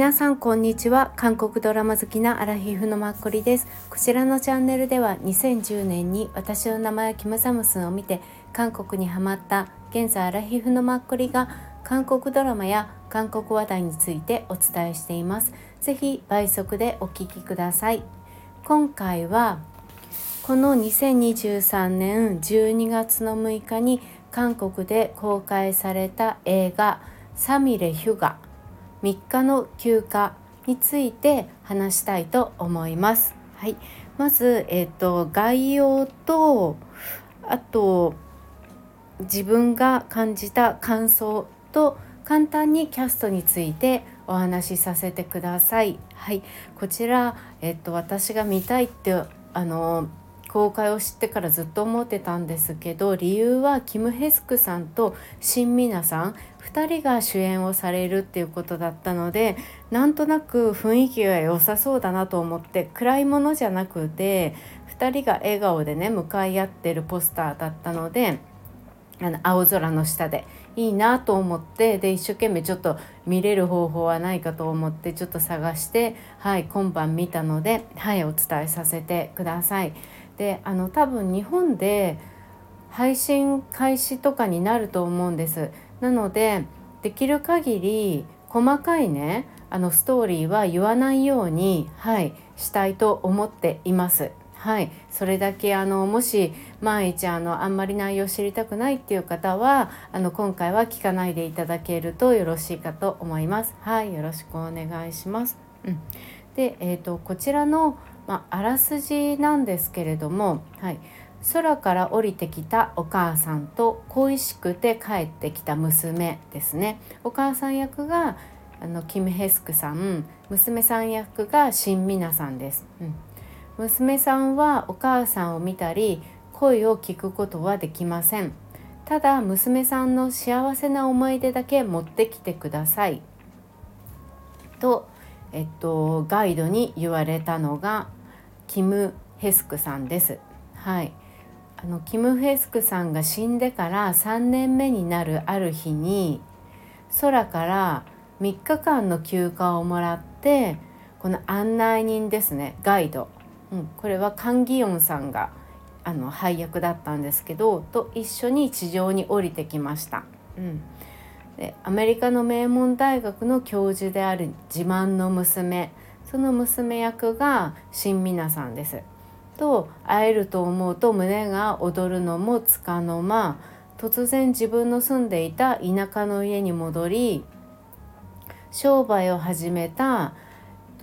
皆さんこんにちは。韓国ドラマ好きなアラヒフのマッコリです。こちらのチャンネルでは2010年に私の名前はキムサムスンを見て韓国にハマった現在アラヒフのマッコリが韓国ドラマや韓国話題についてお伝えしています。ぜひ倍速でお聞きください。今回はこの2023年12月の6日に韓国で公開された映画「サミレ・ヒュガ」3日の休暇について話したいと思います。はい、まず、えーと、概要とあと自分が感じた感想と簡単にキャストについてお話しさせてください。はい、こちら、えっと、私が見たいってあの公開を知ってからずっと思ってたんですけど理由はキム・ヘスクさんとシン・ミナさん2人が主演をされるっていうことだったのでなんとなく雰囲気が良さそうだなと思って暗いものじゃなくて2人が笑顔でね向かい合ってるポスターだったのであの青空の下でいいなと思ってで一生懸命ちょっと見れる方法はないかと思ってちょっと探してはい今晩見たのではいお伝えさせてください。であの多分日本で配信開始とかになると思うんです。なのでできる限り細かいねあのストーリーは言わないようにはいしたいと思っています。はいそれだけあのもし万一あのあんまり内容知りたくないっていう方はあの今回は聞かないでいただけるとよろしいかと思います。はいよろしくお願いします。うん、で、えーとこちらのまあ、あらすじなんですけれども、はい、空から降りてきたお母さんと恋しくて帰ってきた娘ですね。お母さん役があのキム・ヘスクさん。娘さん役がシン・ミナさんです、うん、娘さんはお母さんを見たり声を聞くことはできません。ただ娘さんの幸せな思い出だけ持ってきてください。と、えっと、ガイドに言われたのがキム・ヘスクさんです。はい、あのキム・ヘスクさんが死んでから3年目になるある日に空から3日間の休暇をもらってこの案内人ですねガイド、うん、これはカン・ギヨンさんがあの配役だったんですけどと一緒に地上に降りてきました。うんでアメリカの名門大学の教授である自慢の娘その娘役が新皆さんです。と会えると思うと胸が躍るのもつかの間突然自分の住んでいた田舎の家に戻り商売を始めた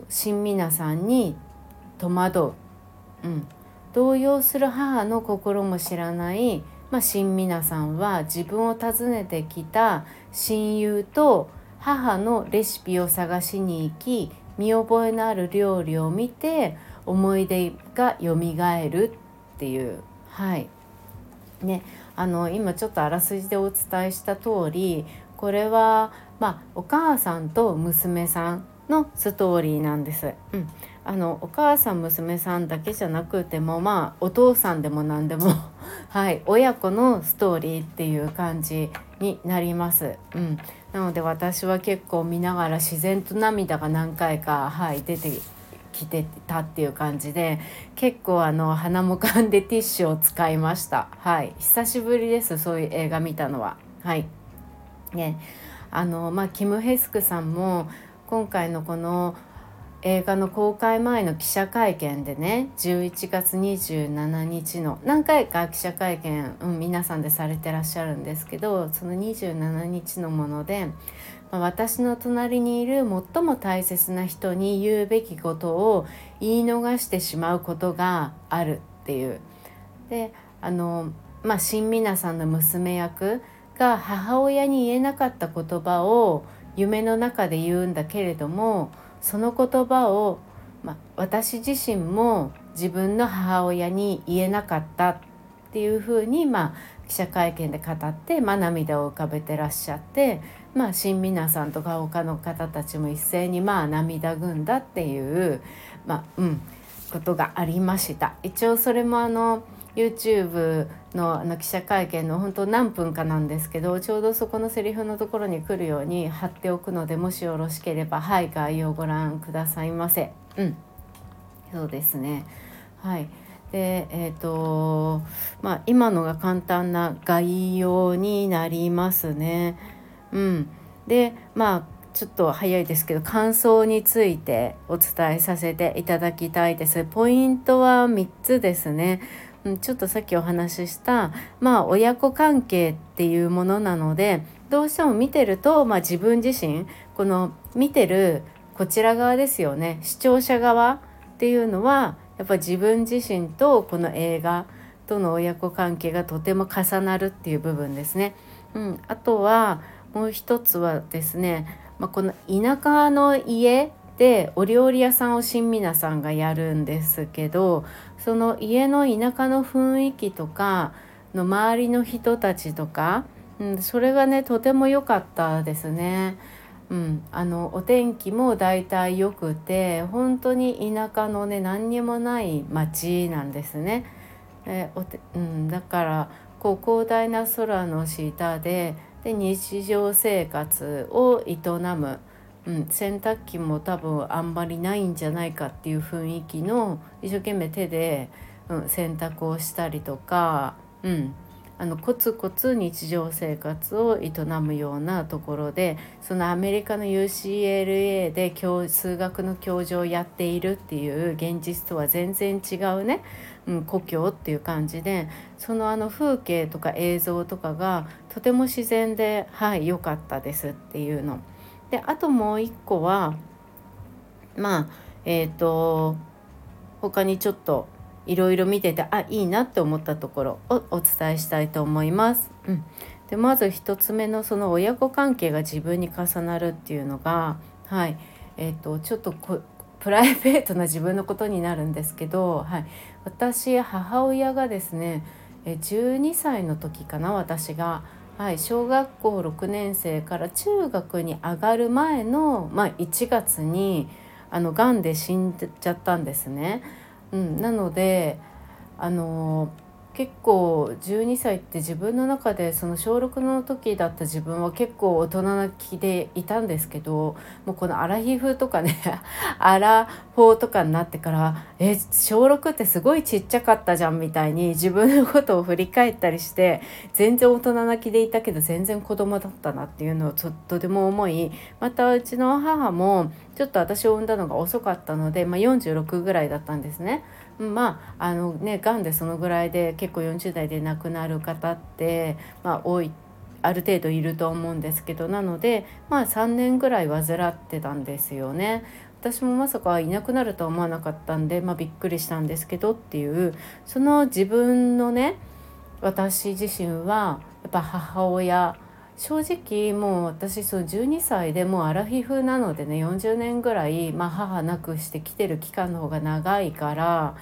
新皆さんに戸惑う、うん、動揺する母の心も知らない、まあ、新皆さんは自分を訪ねてきた親友と母のレシピを探しに行き見覚えのある料理を見て思い出がよみがえるっていう。はい。ねあの今ちょっとあらすじでお伝えした通りこれはまあお母さんと娘さんのストーリーなんです。うん、あのお母さん娘さんだけじゃなくてもまあお父さんでも何でも はい親子のストーリーっていう感じになります。うん、なので私は結構見ながら自然と涙が何回か、はい、出てきてたっていう感じで結構あの鼻もかんでティッシュを使いました。はい、久しぶりですそういう映画見たのは。はいねあのまあ、キム・ヘスクさんも今回のこの映画の公開前の記者会見でね11月27日の何回か記者会見、うん、皆さんでされてらっしゃるんですけどその27日のもので、まあ、私の隣にいる最も大切な人に言うべきことを言い逃してしまうことがあるっていう。であのまあ新皆さんの娘役が母親に言えなかった言葉を夢の中で言うんだけれどもその言葉を、ま私自身も自分の母親に言えなかったっていうふうに、まあ、記者会見で語って、まあ、涙を浮かべてらっしゃって、まあ、新皆さんとか他の方たちも一斉に、まあ、涙ぐんだっていう、まあ、うん、ことがありました。一応それもあの YouTube のあの記者会見の本当何分かなんですけどちょうどそこのセリフのところに来るように貼っておくのでもしよろしければはい概要をご覧くださいませ。うんそうですねはいでえーとまあ、今のが簡単な概要になりますね。うん、でまあちょっと早いですけど感想についてお伝えさせていただきたいです。ポイントは3つですね。ちょっとさっきお話ししたまあ親子関係っていうものなのでどうしても見てると、まあ、自分自身この見てるこちら側ですよね視聴者側っていうのはやっぱ自分自身とこの映画との親子関係がとても重なるっていう部分ですね。うん、あとはもう一つはですねまあ、この田舎の家でお料理屋さんを新皆さんがやるんですけどその家の田舎の雰囲気とかの周りの人たちとか、うん、それがねとても良かったですね。うん、あのお天気もだいたい良くて本当に田舎のね何にもない町なんですね。えおてうん、だからこう広大な空の下でで日常生活を営む、うん、洗濯機も多分あんまりないんじゃないかっていう雰囲気の一生懸命手で、うん、洗濯をしたりとか、うん、あのコツコツ日常生活を営むようなところでそのアメリカの UCLA で教数学の教授をやっているっていう現実とは全然違うねうん、故郷っていう感じでそのあの風景とか映像とかがとても自然ではい良かったですっていうの。であともう一個はまあえっ、ー、と他にちょっといろいろ見ててあいいなって思ったところをお伝えしたいと思います。うん、でまず1つ目のその親子関係が自分に重なるっていうのがはい。えーと、ちょっとプライベートな自分のことになるんですけど、はい、私母親がですね12歳の時かな私が、はい、小学校6年生から中学に上がる前の、まあ、1月にあの癌で死んじゃったんですね。うん、なのであの結構12歳って自分の中でその小6の時だった自分は結構大人な気でいたんですけどもうこのアラヒフとかね アラフォーとかになってからえ小6ってすごいちっちゃかったじゃんみたいに自分のことを振り返ったりして全然大人な気でいたけど全然子供だったなっていうのをちょっとでも思いまたうちの母もちょっと私を産んだのが遅かったので、まあ、46ぐらいだったんですね。まああのねがんでそのぐらいで結構40代で亡くなる方って、まあ、多いある程度いると思うんですけどなのでまあ3年ぐらい患ってたんですよね。私もまさかいなくなるとは思わなかったんで、まあ、びっくりしたんですけどっていうその自分のね私自身はやっぱ母親正直もう私その12歳でもうアラフィフなのでね40年ぐらい、まあ、母亡くしてきてる期間の方が長いから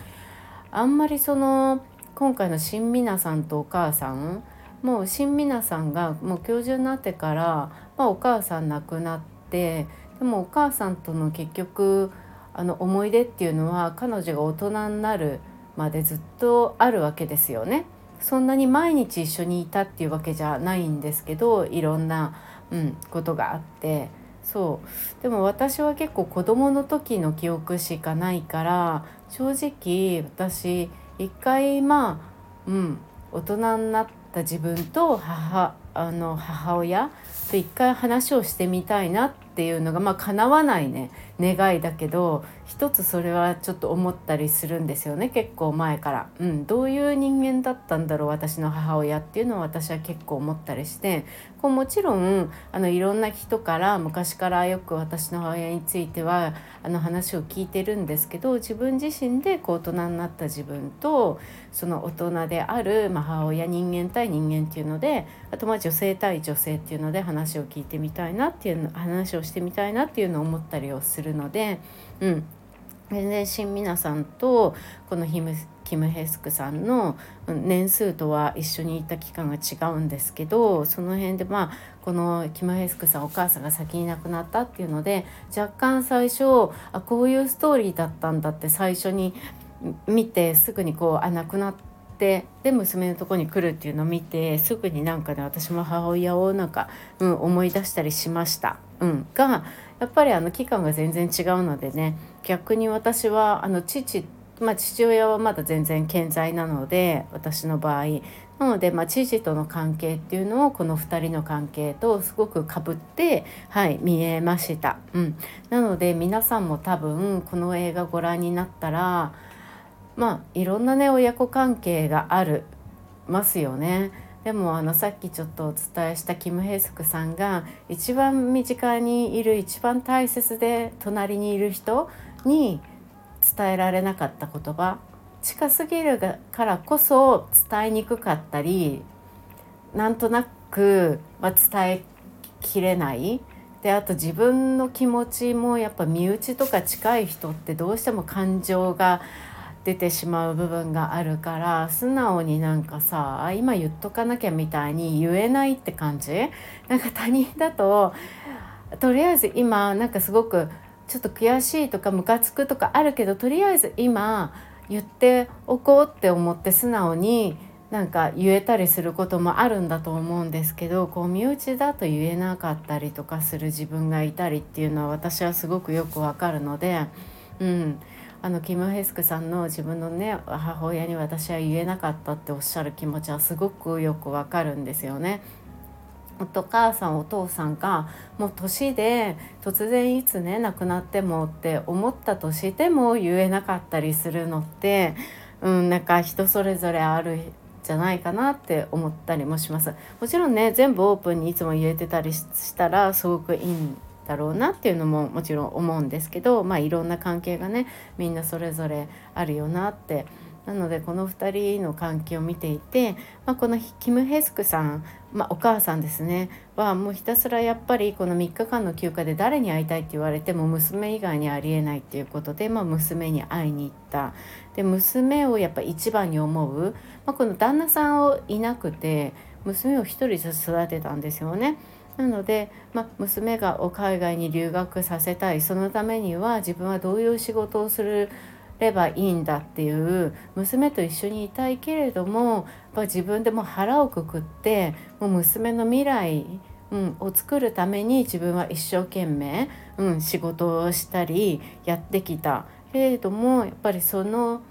あんまりその今回の新皆さんとお母さんもう新皆さんがもう教授になってから、まあ、お母さん亡くなってでもお母さんとの結局あの思い出っていうのは彼女が大人になるまでずっとあるわけですよね。そんなに毎日一緒にいたっていうわけじゃないんですけどいろんな、うん、ことがあって。そう。でも私は結構子どもの時の記憶しかないから正直私一回まあ、うん、大人になった自分と母あの母親と一回話をしてみたいなっていうのがまあ叶わないね願いだけど一つそれはちょっと思ったりするんですよね。結構前から、うん、どういう人間だったんだろう私の母親っていうのは私は結構思ったりして。こうもちろんあのいろんな人から昔からよく私の母親についてはあの話を聞いてるんですけど自分自身でこう大人になった自分とその大人である、ま、母親人間対人間っていうのであとまあ女性対女性っていうので話を聞いてみたいなっていう話をしてみたいなっていうのを思ったりをするので、うん、全然新皆さんとこのヒムキム・ヘスクさんの年数とは一緒にいた期間が違うんですけどその辺でまあこのキム・ヘスクさんお母さんが先に亡くなったっていうので若干最初あこういうストーリーだったんだって最初に見てすぐにこうあ亡くなったってで娘のとこに来るっていうのを見てすぐになんかね私も母親をなんか、うん、思い出したりしました。うん、がやっぱりあの期間が全然違うのでね逆に私はあの父まあ、父親はまだ全然健在なので私の場合。なので、まあ、父との関係っていうのをこの2人の関係とすごくかぶって、はい、見えました、うん、なので皆さんも多分この映画ご覧になったらまあいろんなね親子関係があるますよね。でもあのさっきちょっとお伝えしたキム・ヘイスクさんが一番身近にいる一番大切で隣にいる人に伝えられなかった言葉近すぎるからこそ伝えにくかったりなんとなく、ま伝えきれないであと自分の気持ちもやっぱ身内とか近い人ってどうしても感情が出てしまう部分があるから素直になんかさ今言っとかなきゃみたいに言えないって感じ？なんか他人だととりあえず今なんかすごくちょっと悔しいとかムカつくとかあるけどとりあえず今言っておこうって思って素直になんか言えたりすることもあるんだと思うんですけどこう身内だと言えなかったりとかする自分がいたりっていうのは私はすごくよくわかるので、うん、あのキム・ヘスクさんの自分のね母親に私は言えなかったっておっしゃる気持ちはすごくよくわかるんですよね。お母さんお父さんがもう年で突然いつね亡くなってもって思ったとしても言えなかったりするのって、うん、なんか人それぞれあるじゃないかなって思ったりもしますもちろんね全部オープンにいつも言えてたりしたらすごくいいんだろうなっていうのももちろん思うんですけどまあいろんな関係がねみんなそれぞれあるよなって。なのでこの2人の関係を見ていて、まあ、このキム・ヘスクさん、まあ、お母さんですね。はもうひたすらやっぱりこの3日間の休暇で誰に会いたいって言われても娘以外にありえないっていうことで、まあ、娘に会いに行った。で娘をやっぱ一番に思う、まあ、この旦那さんをいなくて娘を1人育てたんですよね。なので、まあ、娘が海外に留学させたい。そのためには自分はどういう仕事をすればいいんだっていう娘と一緒にいたいけれどもや自分でも腹をくくってもう娘の未来、うん、を作るために自分は一生懸命、うん、仕事をしたりやってきた。けれどもやっぱりその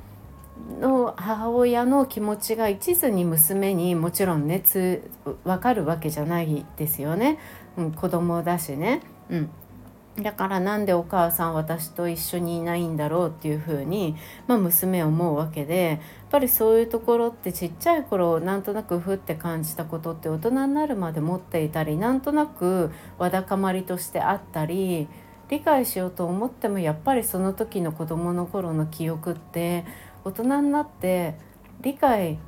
の母親の気持ちが一途に娘にもちろん熱分かるわけじゃないですよね、うん、子供だしね。うんだからなんでお母さん私と一緒にいないんだろうっていうふうに、まあ、娘思うわけでやっぱりそういうところってちっちゃい頃なんとなくふって感じたことって大人になるまで持っていたりなんとなくわだかまりとしてあったり理解しようと思ってもやっぱりその時の子どもの頃の記憶って大人になって理解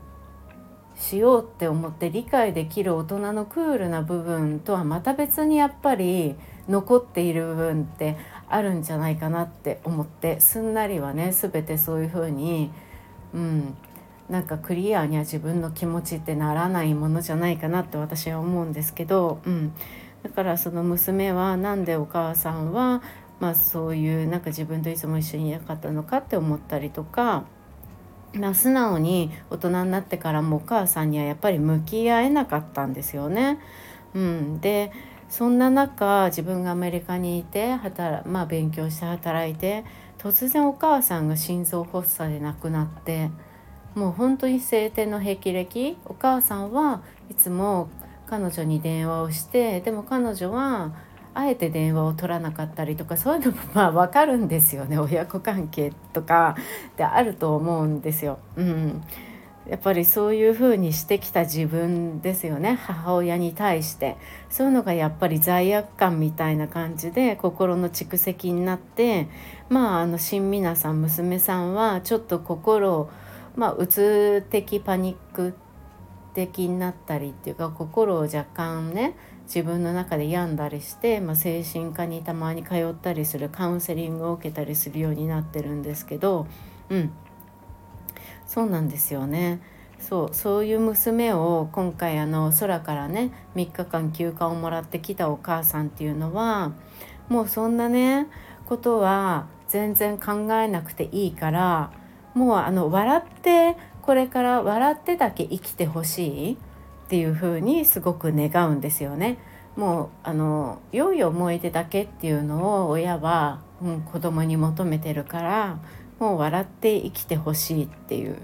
しようって思って理解できる大人のクールな部分とはまた別にやっぱり残っている部分ってあるんじゃないかなって思ってすんなりはね全てそういうふうに、うん、なんかクリアには自分の気持ちってならないものじゃないかなって私は思うんですけど、うん、だからその娘は何でお母さんは、まあ、そういうなんか自分といつも一緒にいなかったのかって思ったりとか。まあ、素直に大人になってからもお母さんにはやっぱり向き合えなかったんですよね。うん、でそんな中自分がアメリカにいて働、まあ、勉強して働いて突然お母さんが心臓発作で亡くなってもう本当に晴天の霹靂お母さんはいつも彼女に電話をしてでも彼女はあえて電話を取らなかったりとかそういうのも まあ分かるんですよね。親子関係とかであると思うんですよ。うん、やっぱりそういうふうにしてきた自分ですよね。母親に対して。そういうのがやっぱり罪悪感みたいな感じで心の蓄積になってまああの新皆さん娘さんはちょっと心をまあうつ的パニック的になったりっていうか心を若干ね自分の中で病んだりして、まあ、精神科にたまに通ったりするカウンセリングを受けたりするようになってるんですけどうんそうなんですよね。そうそういう娘を今回あの空からね3日間休暇をもらってきたお母さんっていうのはもうそんなねことは全然考えなくていいからもうあの笑ってこれから笑ってだけ生きてほしいっていうふにすごく願うんですよね。もうあの良い思い出だけっていうのを親は、うん、子供に求めてるからもう笑って生きてほしいっていう、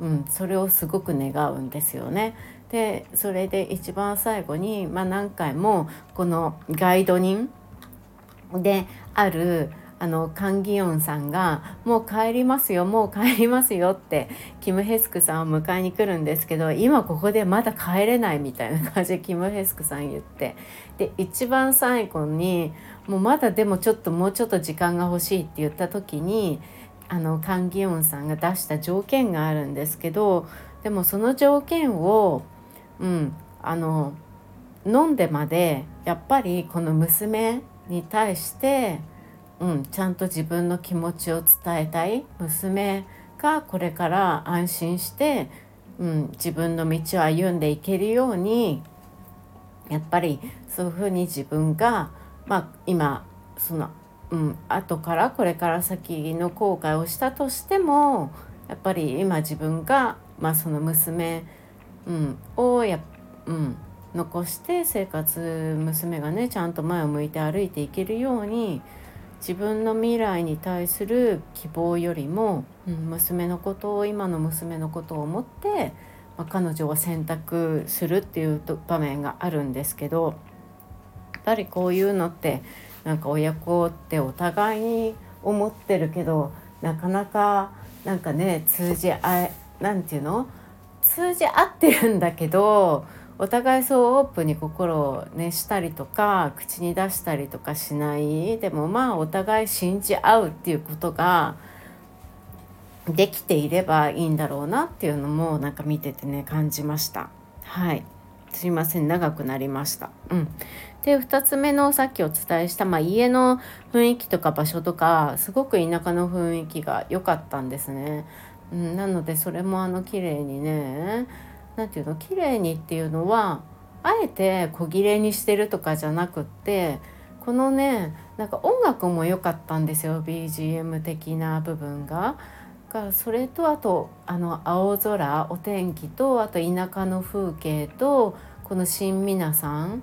うん、それをすごく願うんですよね。でそれで一番最後に、まあ、何回もこのガイド人であるあのカン・ギヨンさんが「もう帰りますよもう帰りますよ」ってキム・ヘスクさんを迎えに来るんですけど今ここでまだ帰れないみたいな感じでキム・ヘスクさん言って。で一番最後にもうまだでもちょっともうちょっと時間が欲しいって言った時にあのカン・ギヨンさんが出した条件があるんですけどでもその条件をうんあの飲んでまでやっぱりこの娘に対してうん、ちゃんと自分の気持ちを伝えたい。娘がこれから安心して、うん、自分の道を歩んでいけるようにやっぱりそういうふうに自分が、まあ、今その、うん、後からこれから先の後悔をしたとしてもやっぱり今自分が、まあ、その娘、うん、をや、うん、残して生活娘がねちゃんと前を向いて歩いていけるように自分の未来に対する希望よりも、うん、娘のことを今の娘のことを思って、まあ、彼女は選択するっていう場面があるんですけどやっぱりこういうのってなんか親子ってお互いに思ってるけどなかなかなんかね通じ合えなんていうの？通じ合ってるんだけどお互いそうオープンに心をねしたりとか口に出したりとかしない。でもまあお互い信じ合うっていうことができていればいいんだろうなっていうのもなんか見ててね感じました。はい。すいません長くなりました。うん。で2つ目のさっきお伝えした、まあ、家の雰囲気とか場所とかすごく田舎の雰囲気が良かったんですね、うん、なのでそれもあの綺麗にね何て言うの？綺麗にっていうのはあえて小切れにしてるとかじゃなくってこのねなんか音楽も良かったんですよ BGM 的な部分が。がそれとあとあの青空お天気とあと田舎の風景とこの新皆さん、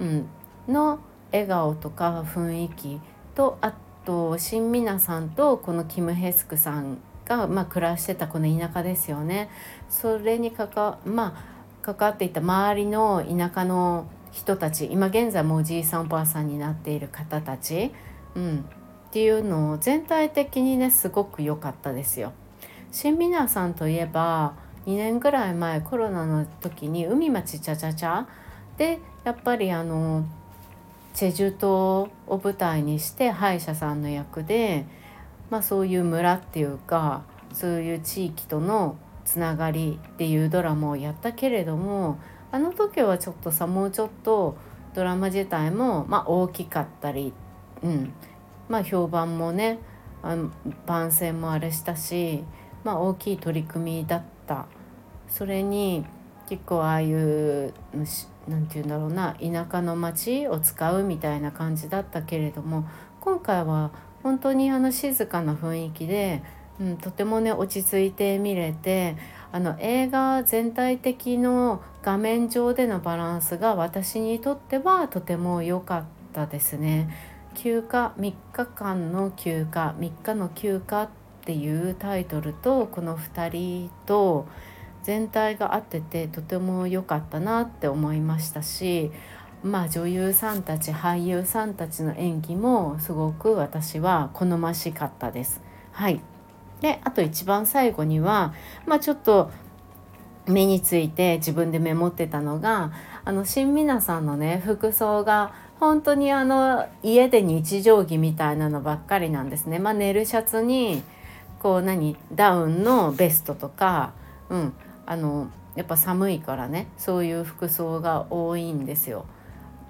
うん、の笑顔とか雰囲気とあと新皆さんとこのキム・ヘスクさんが、まあ、暮らしてたこの田舎ですよね。それにかか,、まあ、関わっていた周りの田舎の人たち今現在もおじいさんおばあさんになっている方たち、うん、っていうのを全体的にねすごく良かったですよ。新皆さんといえば2年ぐらい前コロナの時に海町チャチャチャでやっぱりあのチェジュ島を舞台にして歯医者さんの役でまあ、そういう村っていうかそういう地域とのつながりっていうドラマをやったけれどもあの時はちょっとさもうちょっとドラマ自体も、まあ、大きかったり、うん。まあ、評判もねあ番宣もあれしたし、まあ、大きい取り組みだった。それに結構ああいう何て言うんだろうな田舎の町を使うみたいな感じだったけれども今回は本当にあの静かな雰囲気で、うん、とてもね落ち着いて見れてあの映画全体的の画面上でのバランスが私にとってはとても良かったですね。休暇3日間の休暇3日の休暇っていうタイトルとこの2人と全体が合っててとても良かったなって思いましたしまあ、女優さんたち俳優さんたちの演技もすごく私は好ましかったです。はい、であと一番最後には、まあ、ちょっと目について自分でメモってたのがあの新皆さんのね服装が本当にあの家で日常着みたいなのばっかりなんですね。まあ、寝るシャツにこう何ダウンのベストとか、うん、あのやっぱ寒いからねそういう服装が多いんですよ。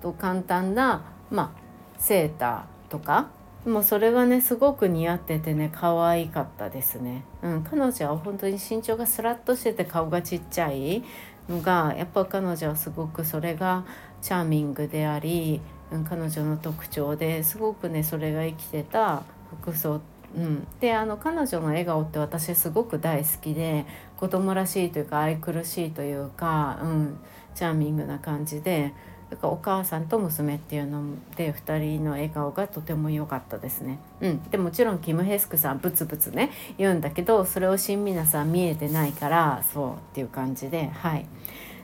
と簡単な、まあ、セーターとか。もうそれがねすごく似合っててね可愛かったですね、うん、彼女は本当に身長がスラッとしてて顔がちっちゃいのがやっぱ彼女はすごくそれがチャーミングであり、うん、彼女の特徴ですごくねそれが生きてた服装。うん、であの彼女の笑顔って私すごく大好きで子供らしいというか愛くるしいというか、うん、チャーミングな感じでだからお母さんと娘っていうので2人の笑顔がとても良かったですね。うん、でもちろんキム・ヘスクさんブツブツね言うんだけどそれを新皆さん見えてないからそうっていう感じではい。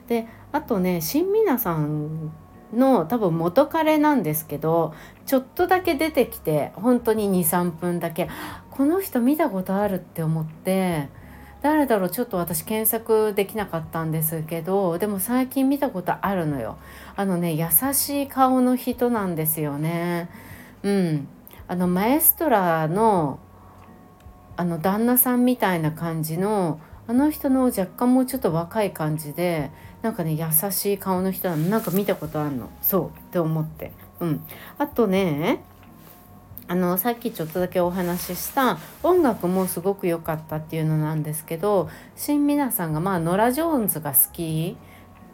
であとね新皆さんの多分元彼なんですけどちょっとだけ出てきて本当に23分だけこの人見たことあるって思って誰だろうちょっと私検索できなかったんですけどでも最近見たことあるのよ。あのね優しい顔の人なんですよね。うん。あのマエストラのあの旦那さんみたいな感じのあの人の若干もうちょっと若い感じでなんかね優しい顔の人なの。なんか見たことあるの。そう。って思って。うん。あとねあのさっきちょっとだけお話しした音楽もすごく良かったっていうのなんですけど新皆さんがまあノラ・ジョーンズが好き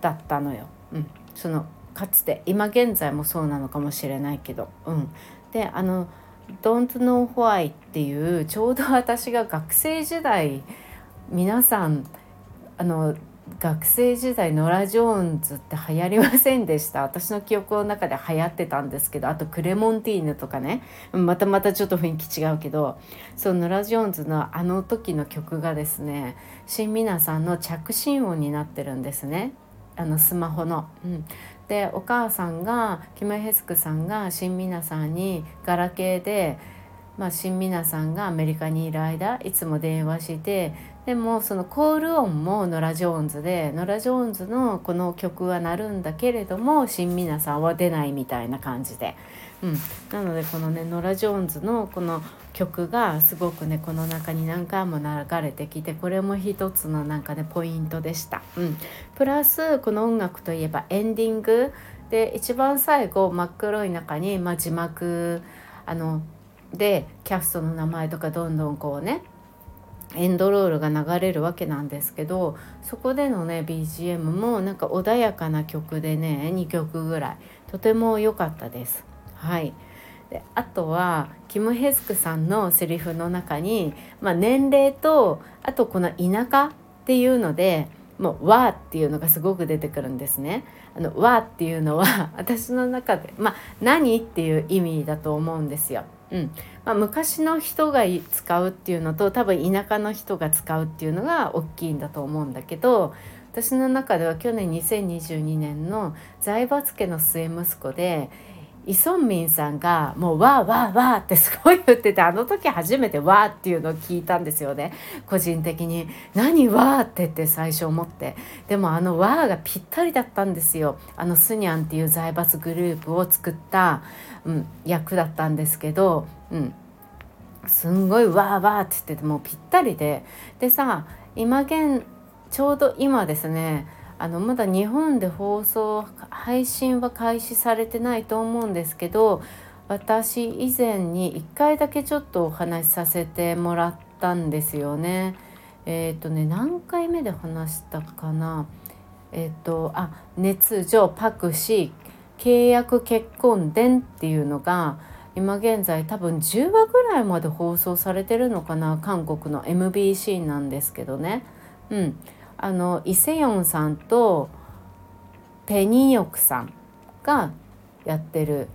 だったのよ。うん、そのかつて今現在もそうなのかもしれないけど。うん、であの「Don't Know Why」っていうちょうど私が学生時代皆さんあの学生時代ノラ・ジョーンズって流行りませんでした？私の記憶の中で流行ってたんですけどあとクレモンティーヌとかね。またまたちょっと雰囲気違うけどそのノラ・ジョーンズのあの時の曲がですね新皆さんの着信音になってるんですね。あのスマホの。うん、でお母さんがキム・ヘスクさんが新皆さんにガラケーでまあ、新皆さんがアメリカにいる間いつも電話してでもそのコール音もノラ・ジョーンズでノラ・ジョーンズのこの曲は鳴るんだけれども新皆さんは出ないみたいな感じで、うん、なのでこのねノラ・ジョーンズのこの曲がすごくねこの中に何回も流れてきてこれも一つのなんかねポイントでした。うん、プラスこの音楽といえばエンディングで一番最後真っ黒い中に、まあ、字幕あのでキャストの名前とかどんどんこうねエンドロールが流れるわけなんですけどそこでのね BGM もなんか穏やかな曲でね2曲ぐらいとても良かったです。はいであとはキム・ヘスクさんのセリフの中に、まあ、年齢とあとこの田舎っていうのでもう「わ」っていうのがすごく出てくるんですね。あの「わ」っていうのは 私の中で「まあ、何?」っていう意味だと思うんですよ。うん。まあ、昔の人が使うっていうのと多分田舎の人が使うっていうのが大きいんだと思うんだけど私の中では去年2022年の財閥家の末息子でイ・ソンミンさんがもう「わーわーわー」ってすごい言っててあの時初めて「わー」っていうのを聞いたんですよね。個人的に「何わー」ってって最初思って。でもあの「わー」がぴったりだったんですよ。あのスニャンっていう財閥グループを作った、うん、役だったんですけど、うん、すんごい「わーわー」って言っててもうぴったりで。でさ今現ちょうど今ですねあのまだ日本で放送配信は開始されてないと思うんですけど私以前に1回だけちょっとお話しさせてもらったんですよね。えっ、ー、とね何回目で話したかな？えっ、ー、とあ熱情パクシー契約結婚伝っていうのが今現在多分10話ぐらいまで放送されてるのかな？韓国の MBC なんですけどね。うん、あのイ・セヨンさんとペニーヨクさんがやってる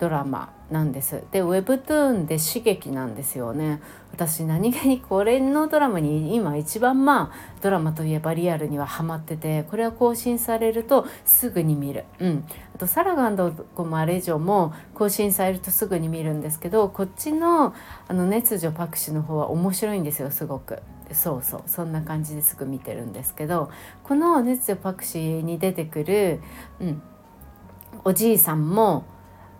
ドラマなんです。でウェブトゥーンで刺激なんですよね。私何気にこれのドラマに今一番まあドラマといえばリアルにはハマっててこれは更新されるとすぐに見る。うん。あとサラガンドコマレジョも更新されるとすぐに見るんですけどこっちのあの熱女パクシの方は面白いんですよすごく。そうそう。そんな感じですぐ見てるんですけどこの熱女パクシーに出てくる、うん、おじいさんも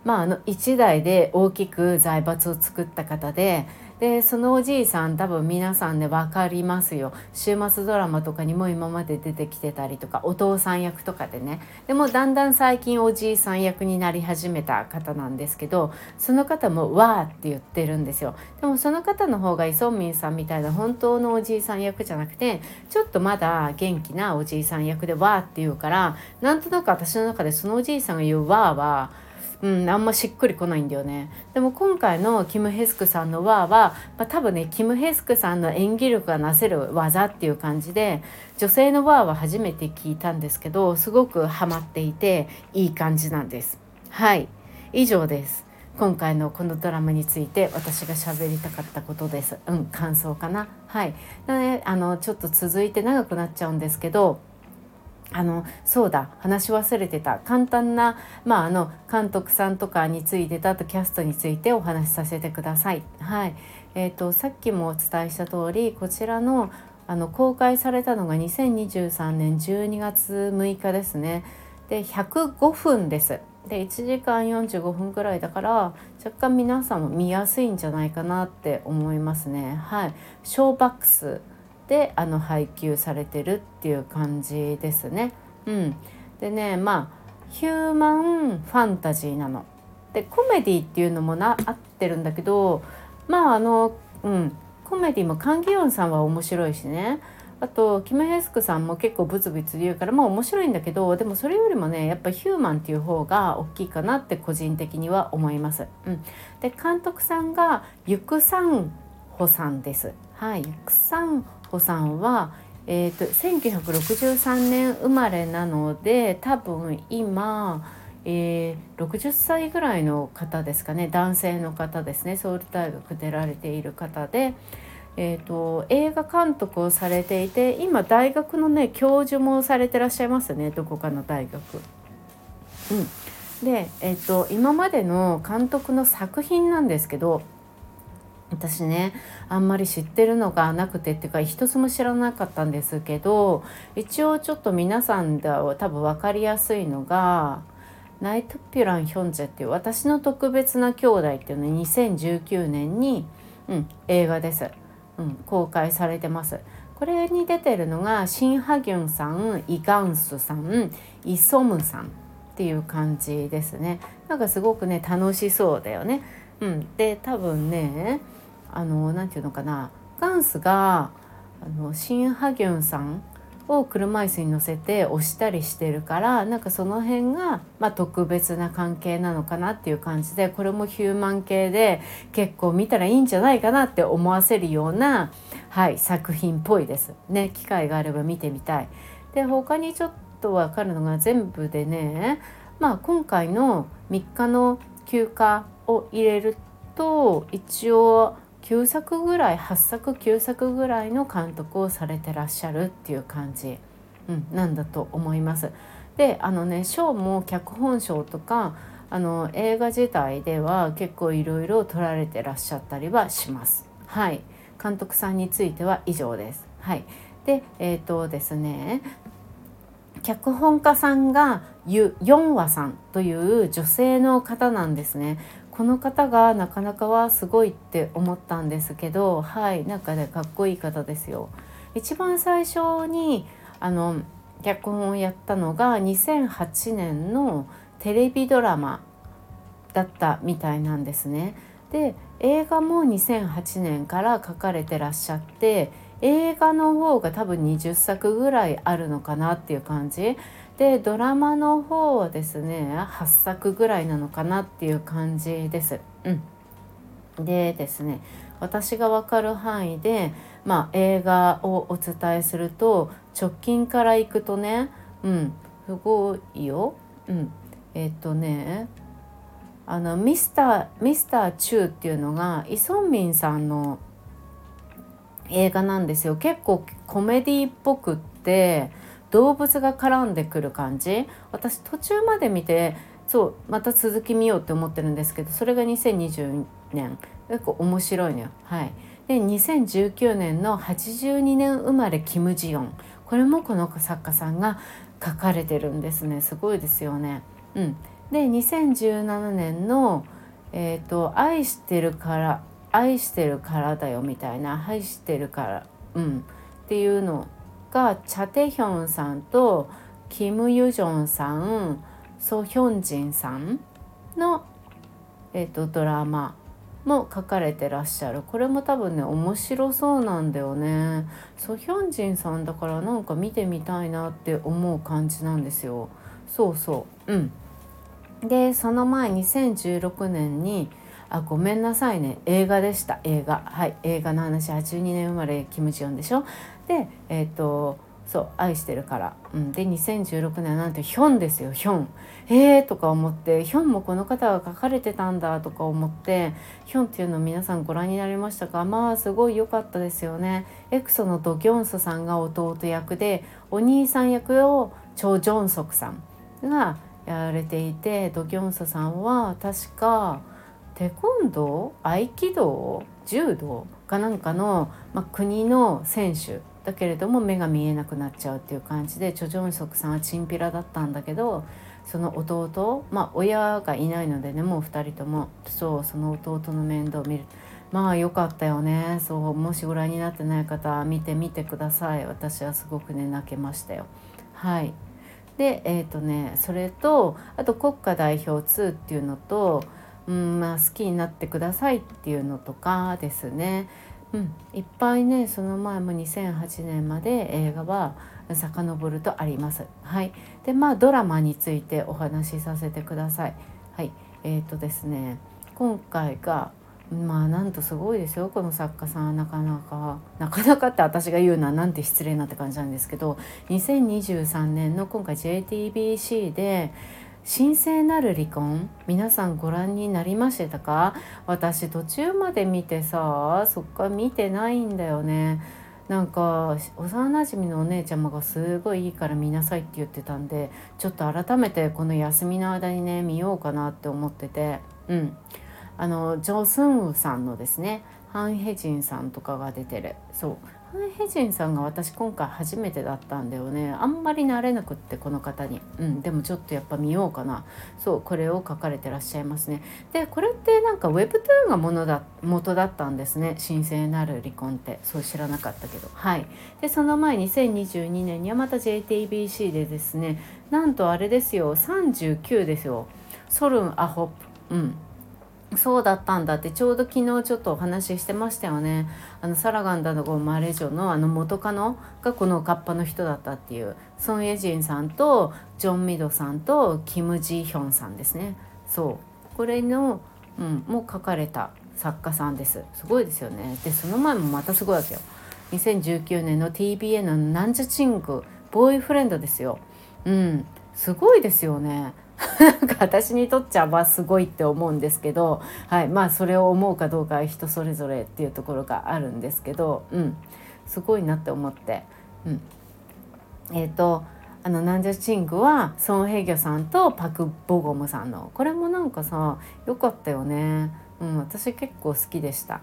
まあ、あの1代で大きく財閥を作った方ででそのおじいさん多分皆さんね分かりますよ。週末ドラマとかにも今まで出てきてたりとかお父さん役とかでね。でもだんだん最近おじいさん役になり始めた方なんですけどその方も「わー」って言ってるんですよ。でもその方の方がイ・ソンミンさんみたいな本当のおじいさん役じゃなくてちょっとまだ元気なおじいさん役で「わー」って言うからなんとなく私の中でそのおじいさんが言う「わー」はうん、あんましっくりこないんだよね。でも今回のキム・ヘスクさんのワーは、まあ、多分ねキム・ヘスクさんの演技力がなせる技っていう感じで女性のワーは初めて聞いたんですけどすごくハマっていていい感じなんです。はい。以上です。今回のこのドラマについて私が喋りたかったことです。うん感想かな。はい。ねあのちょっと続いて長くなっちゃうんですけどあのそうだ話し忘れてた簡単な、まあ、あの監督さんとかについてとあとキャストについてお話しさせてください。はいえーと、さっきもお伝えした通りこちらのあの公開されたのが2023年12月6日ですね。で105分です。で1時間45分くらいだから若干皆さんも見やすいんじゃないかなって思いますね。はい、ショーバックスであの配給されてるっていう感じですね。うん、でねまあヒューマンファンタジーなの。でコメディっていうのもな合ってるんだけどまああのうんコメディもカン・ギヨンさんは面白いしねあとキム・ヘスクさんも結構ブツブツ言うからまあ面白いんだけどでもそれよりもねやっぱヒューマンっていう方が大きいかなって個人的には思います。うん、で監督さんがユクサンホさんです。はい、ユクサンホさんは、えーと、1963年生まれなので多分今、えー、60歳ぐらいの方ですかね。男性の方ですね。ソウル大学出られている方で、えーと、映画監督をされていて今大学のね教授もされてらっしゃいますね。どこかの大学。うん。で、えーと今までの監督の作品なんですけど私ねあんまり知ってるのがなくてっていうか一つも知らなかったんですけど一応ちょっと皆さんでは多分分かりやすいのがナイトピュラン・ヒョンジェっていう私の特別な兄弟っていうのは2019年に、うん、映画です、うん、公開されてます。これに出てるのがシン・ハギュンさんイ・ガンスさんイ・ソムさんっていう感じですね。なんかすごくね楽しそうだよね。うん、で多分ねあの何て言うのかなガンスがあのシン・ハギョンさんを車椅子に乗せて押したりしてるからなんかその辺が、まあ、特別な関係なのかなっていう感じでこれもヒューマン系で結構見たらいいんじゃないかなって思わせるような、はい、作品っぽいです。ね機会があれば見てみたい。で他にちょっと分かるのが全部でね、まあ、今回の3日の休暇を入れると一応9作ぐらい8作9作ぐらいの監督をされてらっしゃるっていう感じ、うん、なんだと思います。であのね賞も脚本賞とかあの映画自体では結構いろいろ撮られてらっしゃったりはします。はい監督さんについては以上です。はい、でえっ、ー、とですね脚本家さんがユ・ヨンワさんという女性の方なんですね。この方がなかなかはすごいって思ったんですけどはいなんかねかっこいい方ですよ。一番最初にあの脚本をやったのが2008年のテレビドラマだったみたいなんですね。で映画も2008年から書かれてらっしゃって映画の方が多分20作ぐらいあるのかなっていう感じでドラマの方はですね8作ぐらいなのかなっていう感じです。うん、でですね私が分かる範囲で、まあ、映画をお伝えすると直近からいくとねうんすごいよ。うん、えっとねあのミスターミスターチューっていうのがイ・ソンミンさんの映画なんですよ結構コメディっぽくって動物が絡んでくる感じ？私途中まで見てそうまた続き見ようって思ってるんですけどそれが2020年。結構面白いのよ。はい、で2019年の82年生まれキム・ジヨン。これもこの作家さんが書かれてるんですね。すごいですよね。うん、で2017年の、えーと「愛してるから愛してるからだよ」みたいな「愛してるから」うん、っていうのがチャ・テヒョンさんとキム・ユジョンさんソ・ヒョンジンさんの、えーと、ドラマも書かれてらっしゃる。これも多分ね面白そうなんだよね。ソ・ヒョンジンさんだからなんか見てみたいなって思う感じなんですよ。そうそう。うん。でその前2016年にあごめんなさいね。映画でした。映画。はい。映画の話。82年生まれキム・ジヨンでしょ。でえっ、ー、とそう愛してるから、うん、で2016年なんてヒョンですよ。ヒョン。えーとか思って。ヒョンもこの方が書かれてたんだとか思って。ヒョンっていうの皆さんご覧になりましたか？まあすごい良かったですよね。エクソのド・ギョンソさんが弟役でお兄さん役をチョ・ジョンソクさんがやられていてド・ギョンソさんは確かテコンドー？合気道？柔道？かなんかの、まあ、国の選手。だけれども目が見えなくなっちゃうっていう感じでチョ・ジョンソクさんはチンピラだったんだけどその弟まあ親がいないのでねもう2人ともそうその弟の面倒を見る。まあ良かったよねそうもしご覧になってない方見てみてください。私はすごくね泣けましたよ。はい。でえっ、ー、とねそれとあと国家代表2っていうのと、うんまあ、好きになってくださいっていうのとかですね。うん、いっぱいねその前も2008年まで映画は遡るとあります。はい、でまあドラマについてお話しさせてください。はいえーとですね今回がまあなんとすごいですよこの作家さんはなかなかなかなかって私が言うのはなんて失礼なって感じなんですけど2023年の今回 JTBC で神聖なる離婚？皆さんご覧になりましたか？私途中まで見てさそっか見てないんだよね。なんか幼なじみのお姉ちゃまがすごいいいから見なさいって言ってたんでちょっと改めてこの休みの間にね見ようかなって思ってて。うん。あのジョ・スンウさんのですねハン・ヘジンさんとかが出てる。そう。ハン・ヘジンさんが私今回初めてだったんだよね。あんまり慣れなくってこの方に。うんでもちょっとやっぱ見ようかな。そうこれを書かれてらっしゃいますね。でこれってなんか Webtoon がものだ元だったんですね。神聖なる離婚って。そう知らなかったけど。はい。でその前2022年にはまた JTBC でですねなんとあれですよ。39ですよ。ソルン・アホップ。うん。そうだったんだってちょうど昨日ちょっとお話ししてましたよね。あのサラガンダのゴマレジョのあの元カノがこのカッパの人だったっていう。ソン・エジンさんとジョン・ミドさんとキム・ジヒョンさんですね。そう。これの、うん、も書かれた作家さんです。すごいですよね。でその前もまたすごいわけよ。2019年の TBA のナンジャチングボーイフレンドですよ。うん。すごいですよね。なんか私にとっちゃまあすごいって思うんですけど、はい、まあそれを思うかどうかは人それぞれっていうところがあるんですけど、うん、すごいなって思って、うん、えっ、ー、とあのナンジャチングはソン・ヘギョさんとパク・ボゴムさんのこれもなんかさ良かったよね、うん、私結構好きでした。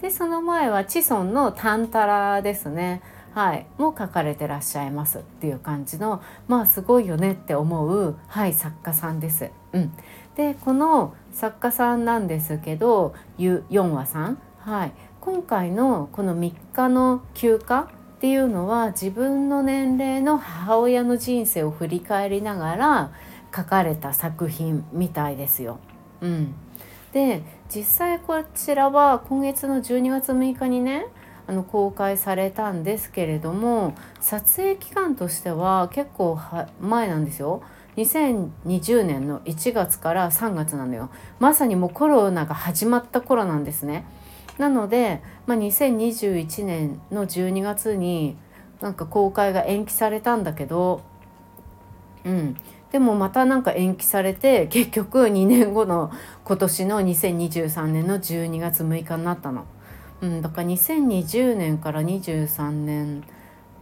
でその前はチソンのタンタラですね。はい、も書かれてらっしゃいますっていう感じのまあすごいよねって思う、はい、作家さんです。うん、でこの作家さんなんですけどユ・ヨンワさん、はい、今回のこの3日の休暇っていうのは自分の年齢の母親の人生を振り返りながら書かれた作品みたいですよ。うん、で実際こちらは今月の12月6日にねあの公開されたんですけれども撮影期間としては結構前なんですよ。2020年の1月から3月なのよまさにもうコロナが始まった頃なんですねなので、まあ、2021年の12月になんか公開が延期されたんだけどうんでもまたなんか延期されて結局2年後の今年の2023年の12月6日になったの。うん、だから2020年から23年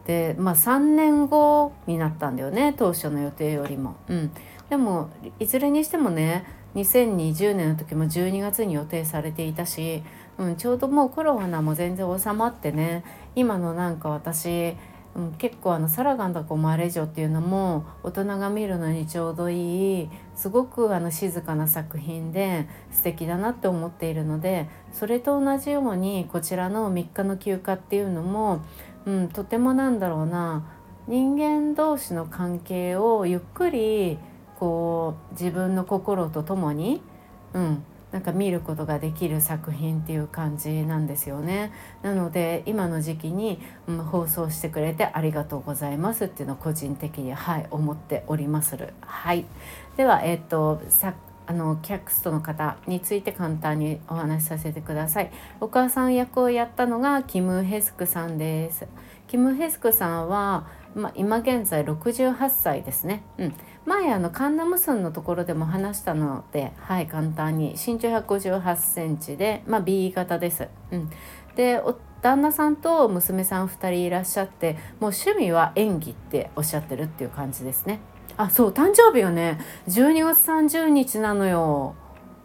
でまあ3年後になったんだよね当初の予定よりも。うん、でもいずれにしてもね2020年の時も12月に予定されていたし、うん、ちょうどもうコロナも全然収まってね今のなんか私うん、結構あのサラガンダコマレジョっていうのも大人が見るのにちょうどいいすごくあの静かな作品で素敵だなって思っているのでそれと同じようにこちらの3日の休暇っていうのも、うん、とてもなんだろうな人間同士の関係をゆっくりこう自分の心とともに、うん、なんか見ることができる作品っていう感じなんですよね。なので今の時期に、うん、放送してくれてありがとうございますっていうのを個人的にはい思っておりまする。はい。ではえっ、とさあのキャクストの方について簡単にお話しさせてください。お母さん役をやったのがキム・ヘスクさんです。キム・ヘスクさんは、ま、今現在68歳ですね。うん、前あのカンナムスンのところでも話したので、はい、簡単に身長158センチで、まあ、B 型です。うん、で旦那さんと娘さん2人いらっしゃってもう趣味は演技っておっしゃってるっていう感じですね。あそう誕生日はね12月30日なのよ。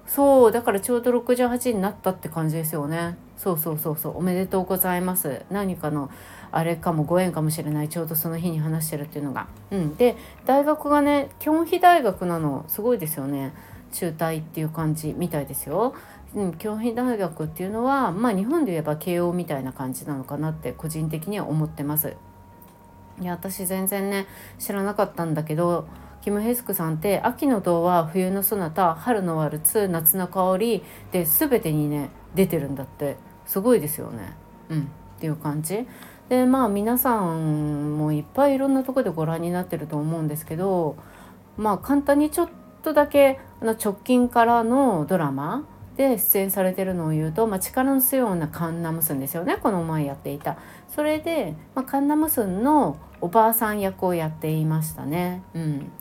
そうだからちょうど68になったって感じですよね。そうそうそうそうおめでとうございます。何かのあれかもご縁かもしれないちょうどその日に話してるっていうのが。うん、で大学がねキョンヒ大学なのすごいですよね中退っていう感じみたいですよ。うん、キョンヒ大学っていうのはまあ日本で言えば慶応みたいな感じなのかなって個人的には思ってます。いや私全然ね知らなかったんだけどキム・ヘスクさんって秋の童話冬のそなた春のワルツ夏の香りで全てにね出てるんだってすごいですよね。うん、っていう感じ。でまあ皆さんもいっぱいいろんなとこでご覧になってると思うんですけどまあ簡単にちょっとだけあの直近からのドラマで出演されてるのを言うと、まあ、力の強いなカンナムスンですよね。この前やっていた。それで、まあ、カンナムスンのおばあさん役をやっていましたね。うん、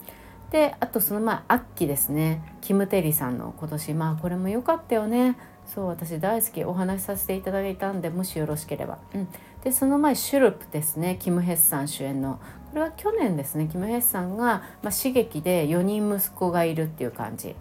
であとその前アッキですね。キム・テリさんの今年まあこれも良かったよね。そう私大好き。お話しさせていただいたんでもしよろしければ。うん、でその前シュルプですね。キム・ヘッサン主演の。これは去年ですね。キム・ヘッサンが、まあ、刺激で4人息子がいるっていう感じ。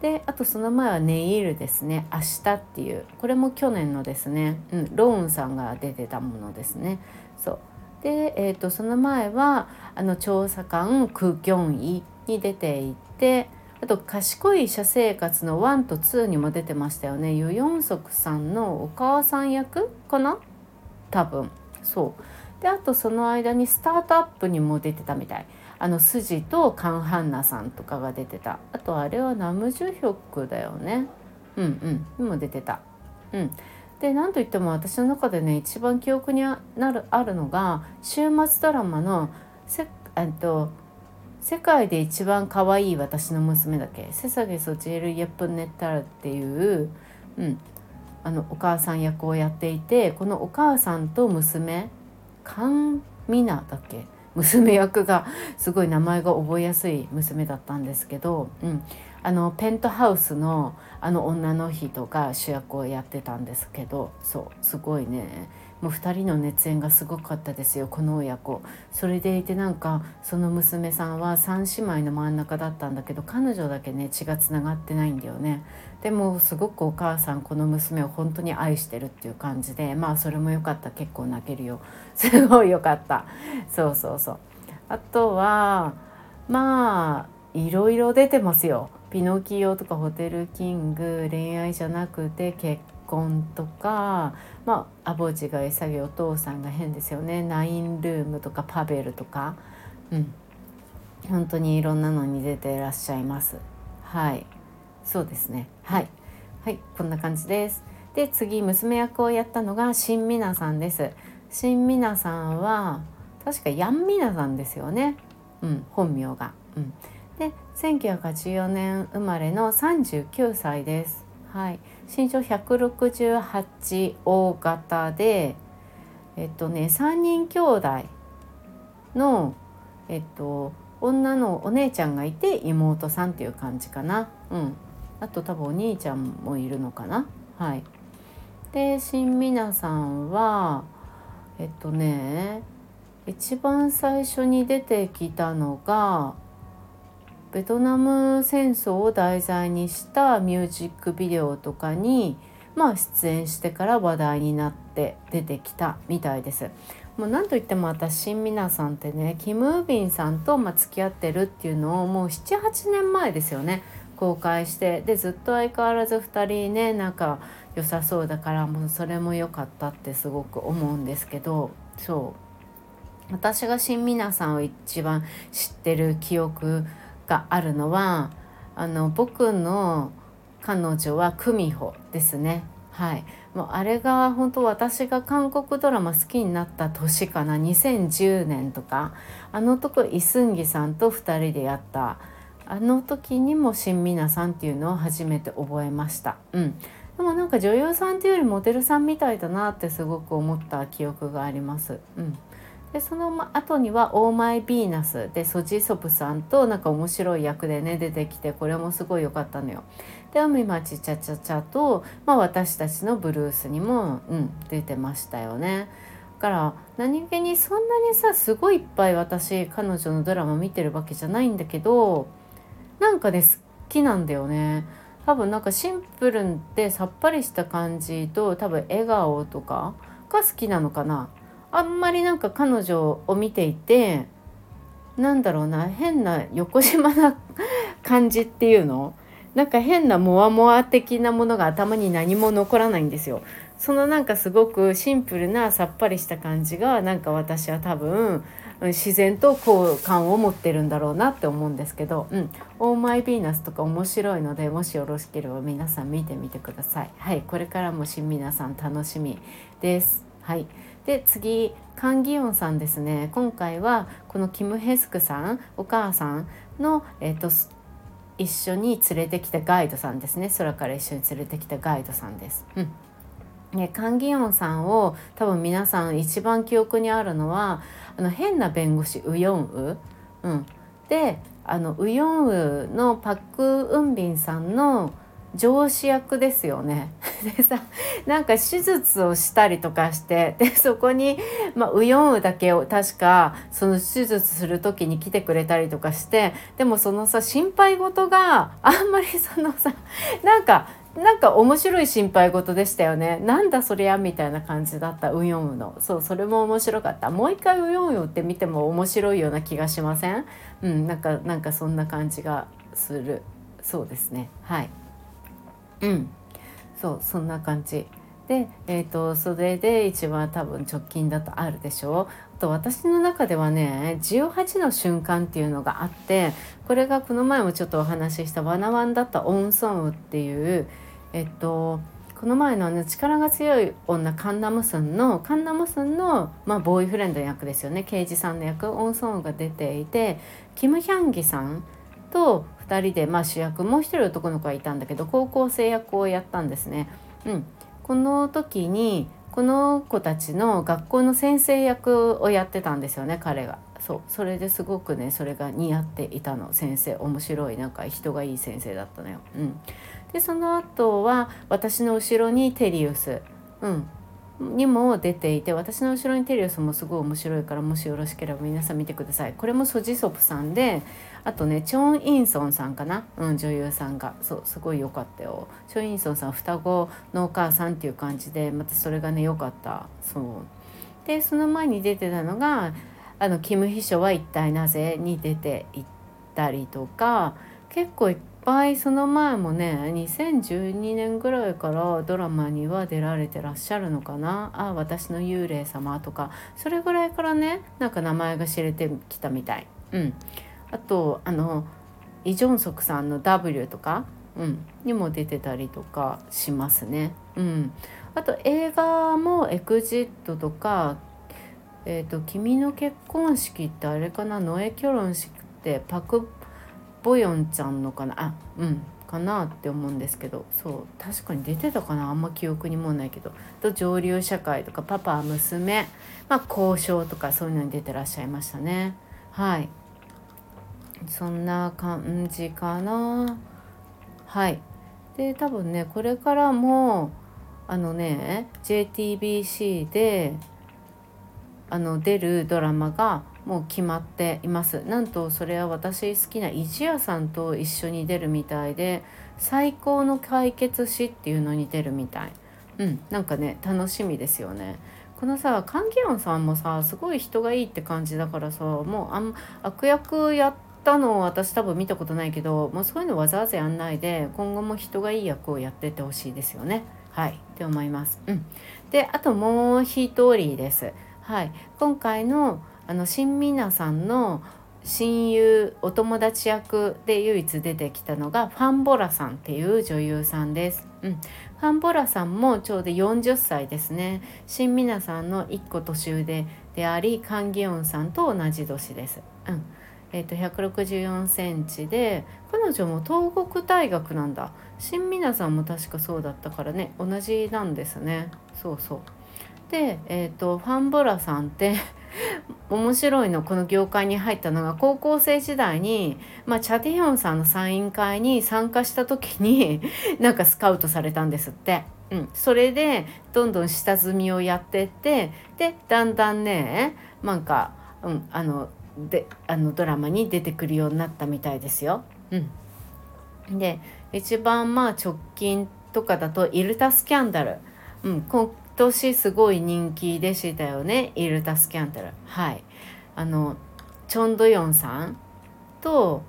であとその前はネイルですね「明日」っていう。これも去年のですね、うん、ローンさんが出てたものですね。そう。で、えーと、その前はあの調査官ク・ギョンイに出ていてあと「賢い医者生活」の1と2にも出てましたよね。ユ・ヨンソクさんのお母さん役かな？多分。そう。であとその間にスタートアップにも出てたみたい。あの筋とカン・ハンナさんとかが出てた。あとあれはナムジュヒョクだよね。うんうん。にも出てた。うん。で何といっても私の中でね一番記憶になるあるのが週末ドラマのせえっと世界で一番可愛い私の娘だけ。セサゲソジェル・イェプンネッタルっていう、うん、あのお母さん役をやっていてこのお母さんと娘カン・ミナだっけ？娘役がすごい名前が覚えやすい娘だったんですけど、うん、あのペントハウスのあの女の人が主役をやってたんですけどそうすごいね。もう2人の熱演がすごかったですよこの親子。それでいてなんかその娘さんは3姉妹の真ん中だったんだけど彼女だけね血がつながってないんだよね。でもすごくお母さんこの娘を本当に愛してるっていう感じでまあそれも良かった。結構泣けるよ。すごい良かった。そうそうそう。あとはまあいろいろ出てますよ。ピノキオとかホテルキング恋愛じゃなくて結婚とかまあアボジが餌げお父さんが変ですよね。ナインルームとかパベルとか。うん。本当にいろんなのに出ていらっしゃいます。はい。そうですね。はい。はい。こんな感じです。で次娘役をやったのが新ミナさんです。新ミナさんは確かヤンミナさんですよね。うん。本名が。うん。で1984年生まれの39歳です。はい。身長168大型でえっとね3人兄弟のえっと女のお姉ちゃんがいて妹さんっていう感じかな。うん。あと多分お兄ちゃんもいるのかな。はい。で新皆さんはえっとね一番最初に出てきたのがベトナム戦争を題材にしたミュージックビデオとかに、まあ、出演してから話題になって出てきたみたいです。もう何といっても私新皆さんってねキム・ウビンさんとま付き合ってるっていうのをもう78年前ですよね公開してでずっと相変わらず2人ねなんか良さそうだからもうそれも良かったってすごく思うんですけどそう私が新皆さんを一番知ってる記憶があるのはあの僕の彼女は久美穂ですね。はい。もうあれが本当私が韓国ドラマ好きになった年かな。2010年とか。あのとこイ・スンギさんと2人でやった。あの時にも新ミナさんっていうのを初めて覚えました。うん、でもなんか女優さんっていうよりモデルさんみたいだなってすごく思った記憶があります。うん。でその後には「オーマイ・ビーナス」でソジソプさんとなんか面白い役でね出てきてこれもすごい良かったのよ。で「海町チャチャチャと」まあ、私たちのブルースにも、うん、出てましたよね。だから何気にそんなにさすごいいっぱい私彼女のドラマ見てるわけじゃないんだけどなんかね好きなんだよね。多分なんかシンプルでさっぱりした感じと多分笑顔とかが好きなのかな。あんまりなんか彼女を見ていてなんだろうな変な横島な感じっていうの？なんか変なモワモワ的なものが頭に何も残らないんですよ。そのなんかすごくシンプルなさっぱりした感じがなんか私は多分自然と好感を持ってるんだろうなって思うんですけど「うん、オーマイ・ビーナス」とか面白いのでもしよろしければ皆さん見てみてください。はいこれからも新皆さん楽しみです。はいで次カン・ギヨンさんですね。今回はこのキム・ヘスクさんお母さんの、えーと、一緒に連れてきたガイドさんですね。空から一緒に連れてきたガイドさんです。うん。ね、カン・ギヨンさんを多分皆さん一番記憶にあるのはあの変な弁護士ウヨンウ、うん、であのウヨンウのパック・ウンビンさんの上司役ですよね。でさなんか手術をしたりとかしてでそこに、まあ、ウヨンウだけを確かその手術する時に来てくれたりとかしてでもそのさ心配事があんまりそのさなんかなんか面白い心配事でしたよね。なんだそりゃみたいな感じだったウヨンウの。そうそれも面白かった。もう一回ウヨンウって見ても面白いような気がしません？うんなんかなんかそんな感じがする。そうですね。はい。うん。そうそんな感じ。で、えーと、それで一番多分直近だとあるでしょ？あと私の中ではね18の瞬間っていうのがあってこれがこの前もちょっとお話しした「ワナワンだったオンソンウ」っていうえっとこの前の、ね、力が強い女カンナムスンのカンナムスンの、まあ、ボーイフレンド役ですよね。刑事さんの役オンソンウが出ていてキム・ヒャンギさんと2人で、まあ、主役もう一人男の子がいたんだけど高校生役をやったんですね。うん、この時にこの子たちの学校の先生役をやってたんですよね彼が。そう。それですごくねそれが似合っていたの。先生面白い。なんか人がいい先生だったのよ。うん、でその後は私の後ろにテリウス、うん、にも出ていて私の後ろにテリウスもすごい面白いからもしよろしければ皆さん見てください。これもソジソプさんであとねチョン・インソンさんかな、うん、女優さんが。そうすごい良かったよ。チョン・インソンさん双子のお母さんっていう感じでまたそれがね良かった。そう。でその前に出てたのがあのキム秘書は一体なぜに出ていったりとか結構いっぱいその前もね2012年ぐらいからドラマには出られてらっしゃるのかな「あ私の幽霊様」とか。それぐらいからねなんか名前が知れてきたみたい。うん、あとあのイ・ジョンソクさんの「W」とか、うん、にも出てたりとかしますね。うん、あと映画も「エクジット」とか「えーと、君の結婚式」ってあれかなノエ・キョロン式ってパク・ボヨンちゃんのかなあうんかなって思うんですけどそう確かに出てたかなあんま記憶にもないけど。と上流社会とかパパ娘まあ交渉とかそういうのに出てらっしゃいましたね。はい。そんな感じかな。はい。で多分ねこれからもあのね JTBC であの出るドラマがもう決まっています。なんとそれは私好きなイジアさんと一緒に出るみたいで最高の解決詩っていうのに出るみたい。うんなんかね楽しみですよね。このさカンギヨンさんもさすごい人がいいって感じだからさもうあん悪役やったのを私多分見たことないけどもうそういうのわざわざやんないで今後も人がいい役をやってってほしいですよね。はい。って思います。うん。であともう一人です。はい。今回のあの新皆さんの親友お友達役で唯一出てきたのがファン・ボラさんっていう女優さんです。うん、ファン・ボラさんもちょうど40歳ですね。新皆さんの1個年上でありカン・ギヨンさんと同じ年です。うん。えーと、164センチで彼女も東国大学なんだ。新皆さんも確かそうだったからね。同じなんですね。そうそう。で、えーと、ファンボラさんって 面白いのこの業界に入ったのが高校生時代に、まあ、チャティヒョンさんのサイン会に参加した時に なんかスカウトされたんですって。うん、それでどんどん下積みをやってってでだんだんねなんか、うん、あのであのドラマに出てくるようになったみたいですよ。うん、で一番まあ直近とかだと「イルタスキャンダル」うん、今年すごい人気でしたよね「イルタスキャンダル」。はい。あのチョン・ドヨンさんと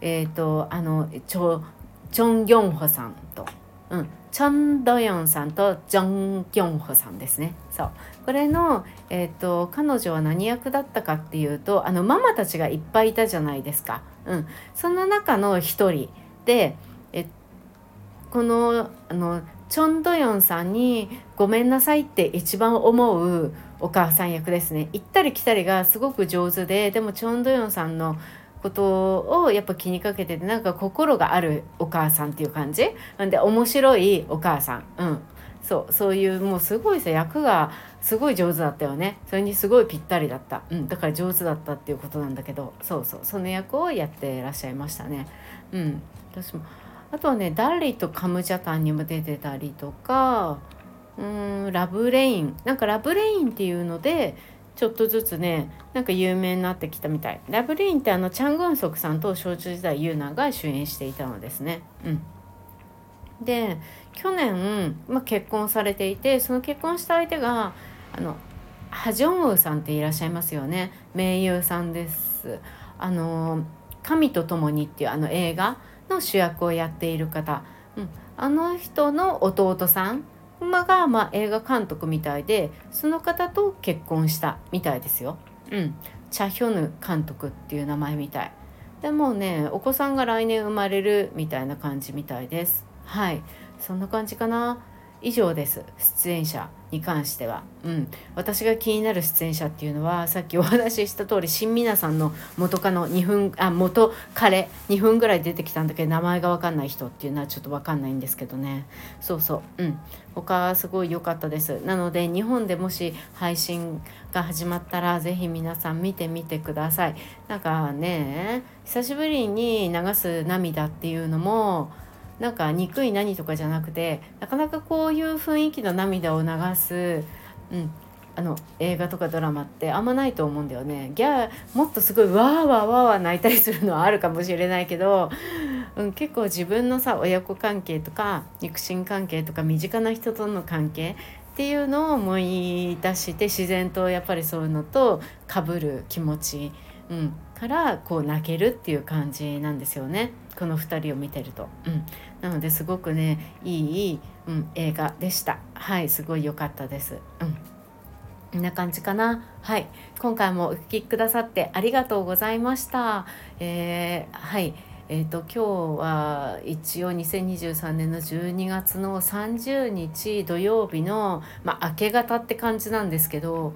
えっ、ー、とあのチョチョン・ギョンホさんと、うん、チョン・ドヨンさんとジョン・ギョンホさんですね。そうこれの、えーと、彼女は何役だったかっていうとあのママたちがいっぱいいたじゃないですか。うん、その中の一人でえこのあのチョン・ドヨンさんに「ごめんなさい」って一番思うお母さん役ですね。行ったり来たりがすごく上手ででもチョン・ドヨンさんのことをやっぱ気にかけててなんか心があるお母さんっていう感じ？なんで面白いお母さん。うん。そうそういうもうすごいさ役がすごい上手だったよね。それにすごいぴったりだった、うん、だから上手だったっていうことなんだけど。そうそうその役をやってらっしゃいましたね。うん。私もあとはねダーリーとカムジャタンにも出てたりとかうんラブレイン。なんかラブレインっていうのでちょっとずつねなんか有名になってきたみたい。ラブリーンってあのチャン・グンソクさんと少女時代ユーナが主演していたのですね。うん、で去年、まあ、結婚されていてその結婚した相手があのハジョンウさんっていらっしゃいますよね。名優さんです。あの神と共にっていうあの映画の主役をやっている方、うん、あの人の弟さん馬が、まあ、映画監督みたいでその方と結婚したみたいですよ。うん、チャヒョヌ監督っていう名前みたい。でもねお子さんが来年生まれるみたいな感じみたいです。はいそんな感じかな。以上です出演者に関しては、うん、私が気になる出演者っていうのはさっきお話しした通り新皆さんの元カノ2分あ元彼2分ぐらい出てきたんだけど名前が分かんない人っていうのはちょっと分かんないんですけどね。そうそう。うん。他すごい良かったです。なので日本でもし配信が始まったら是非皆さん見てみてください。なんかね久しぶりに流す涙っていうのもなんか憎い何とかじゃなくてなかなかこういう雰囲気の涙を流す、うん、あの映画とかドラマってあんまないと思うんだよね。ギャーもっとすごいわーわーわーわー泣いたりするのはあるかもしれないけど、うん、結構自分のさ親子関係とか肉親関係とか身近な人との関係っていうのを思い出して自然とやっぱりそういうのとかぶる気持ち、うん、からこう泣けるっていう感じなんですよねこの2人を見てると。うん、なのですごくねいい、うん、映画でした。はいすごい良かったです。うんこんな感じかな。はい。今回もお聴きくださってありがとうございました。えー、はい。えーと、今日は一応2023年の12月の30日土曜日の、まあ、明け方って感じなんですけど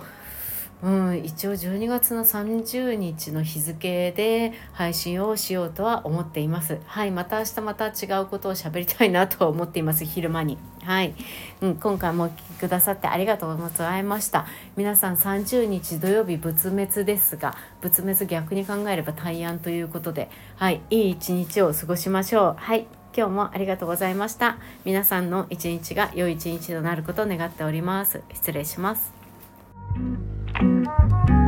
うん、一応12月の30日の日付で配信をしようとは思っています。はい、また明日また違うことを喋りたいなと思っています、昼間に。はい、うん、今回もお聴きくださってありがとうございました。皆さん30日土曜日仏滅ですが、仏滅逆に考えれば大安ということで、はい、いい一日を過ごしましょう。はい。今日もありがとうございました。皆さんの一日が良い一日となることを願っております。失礼します。Thank you.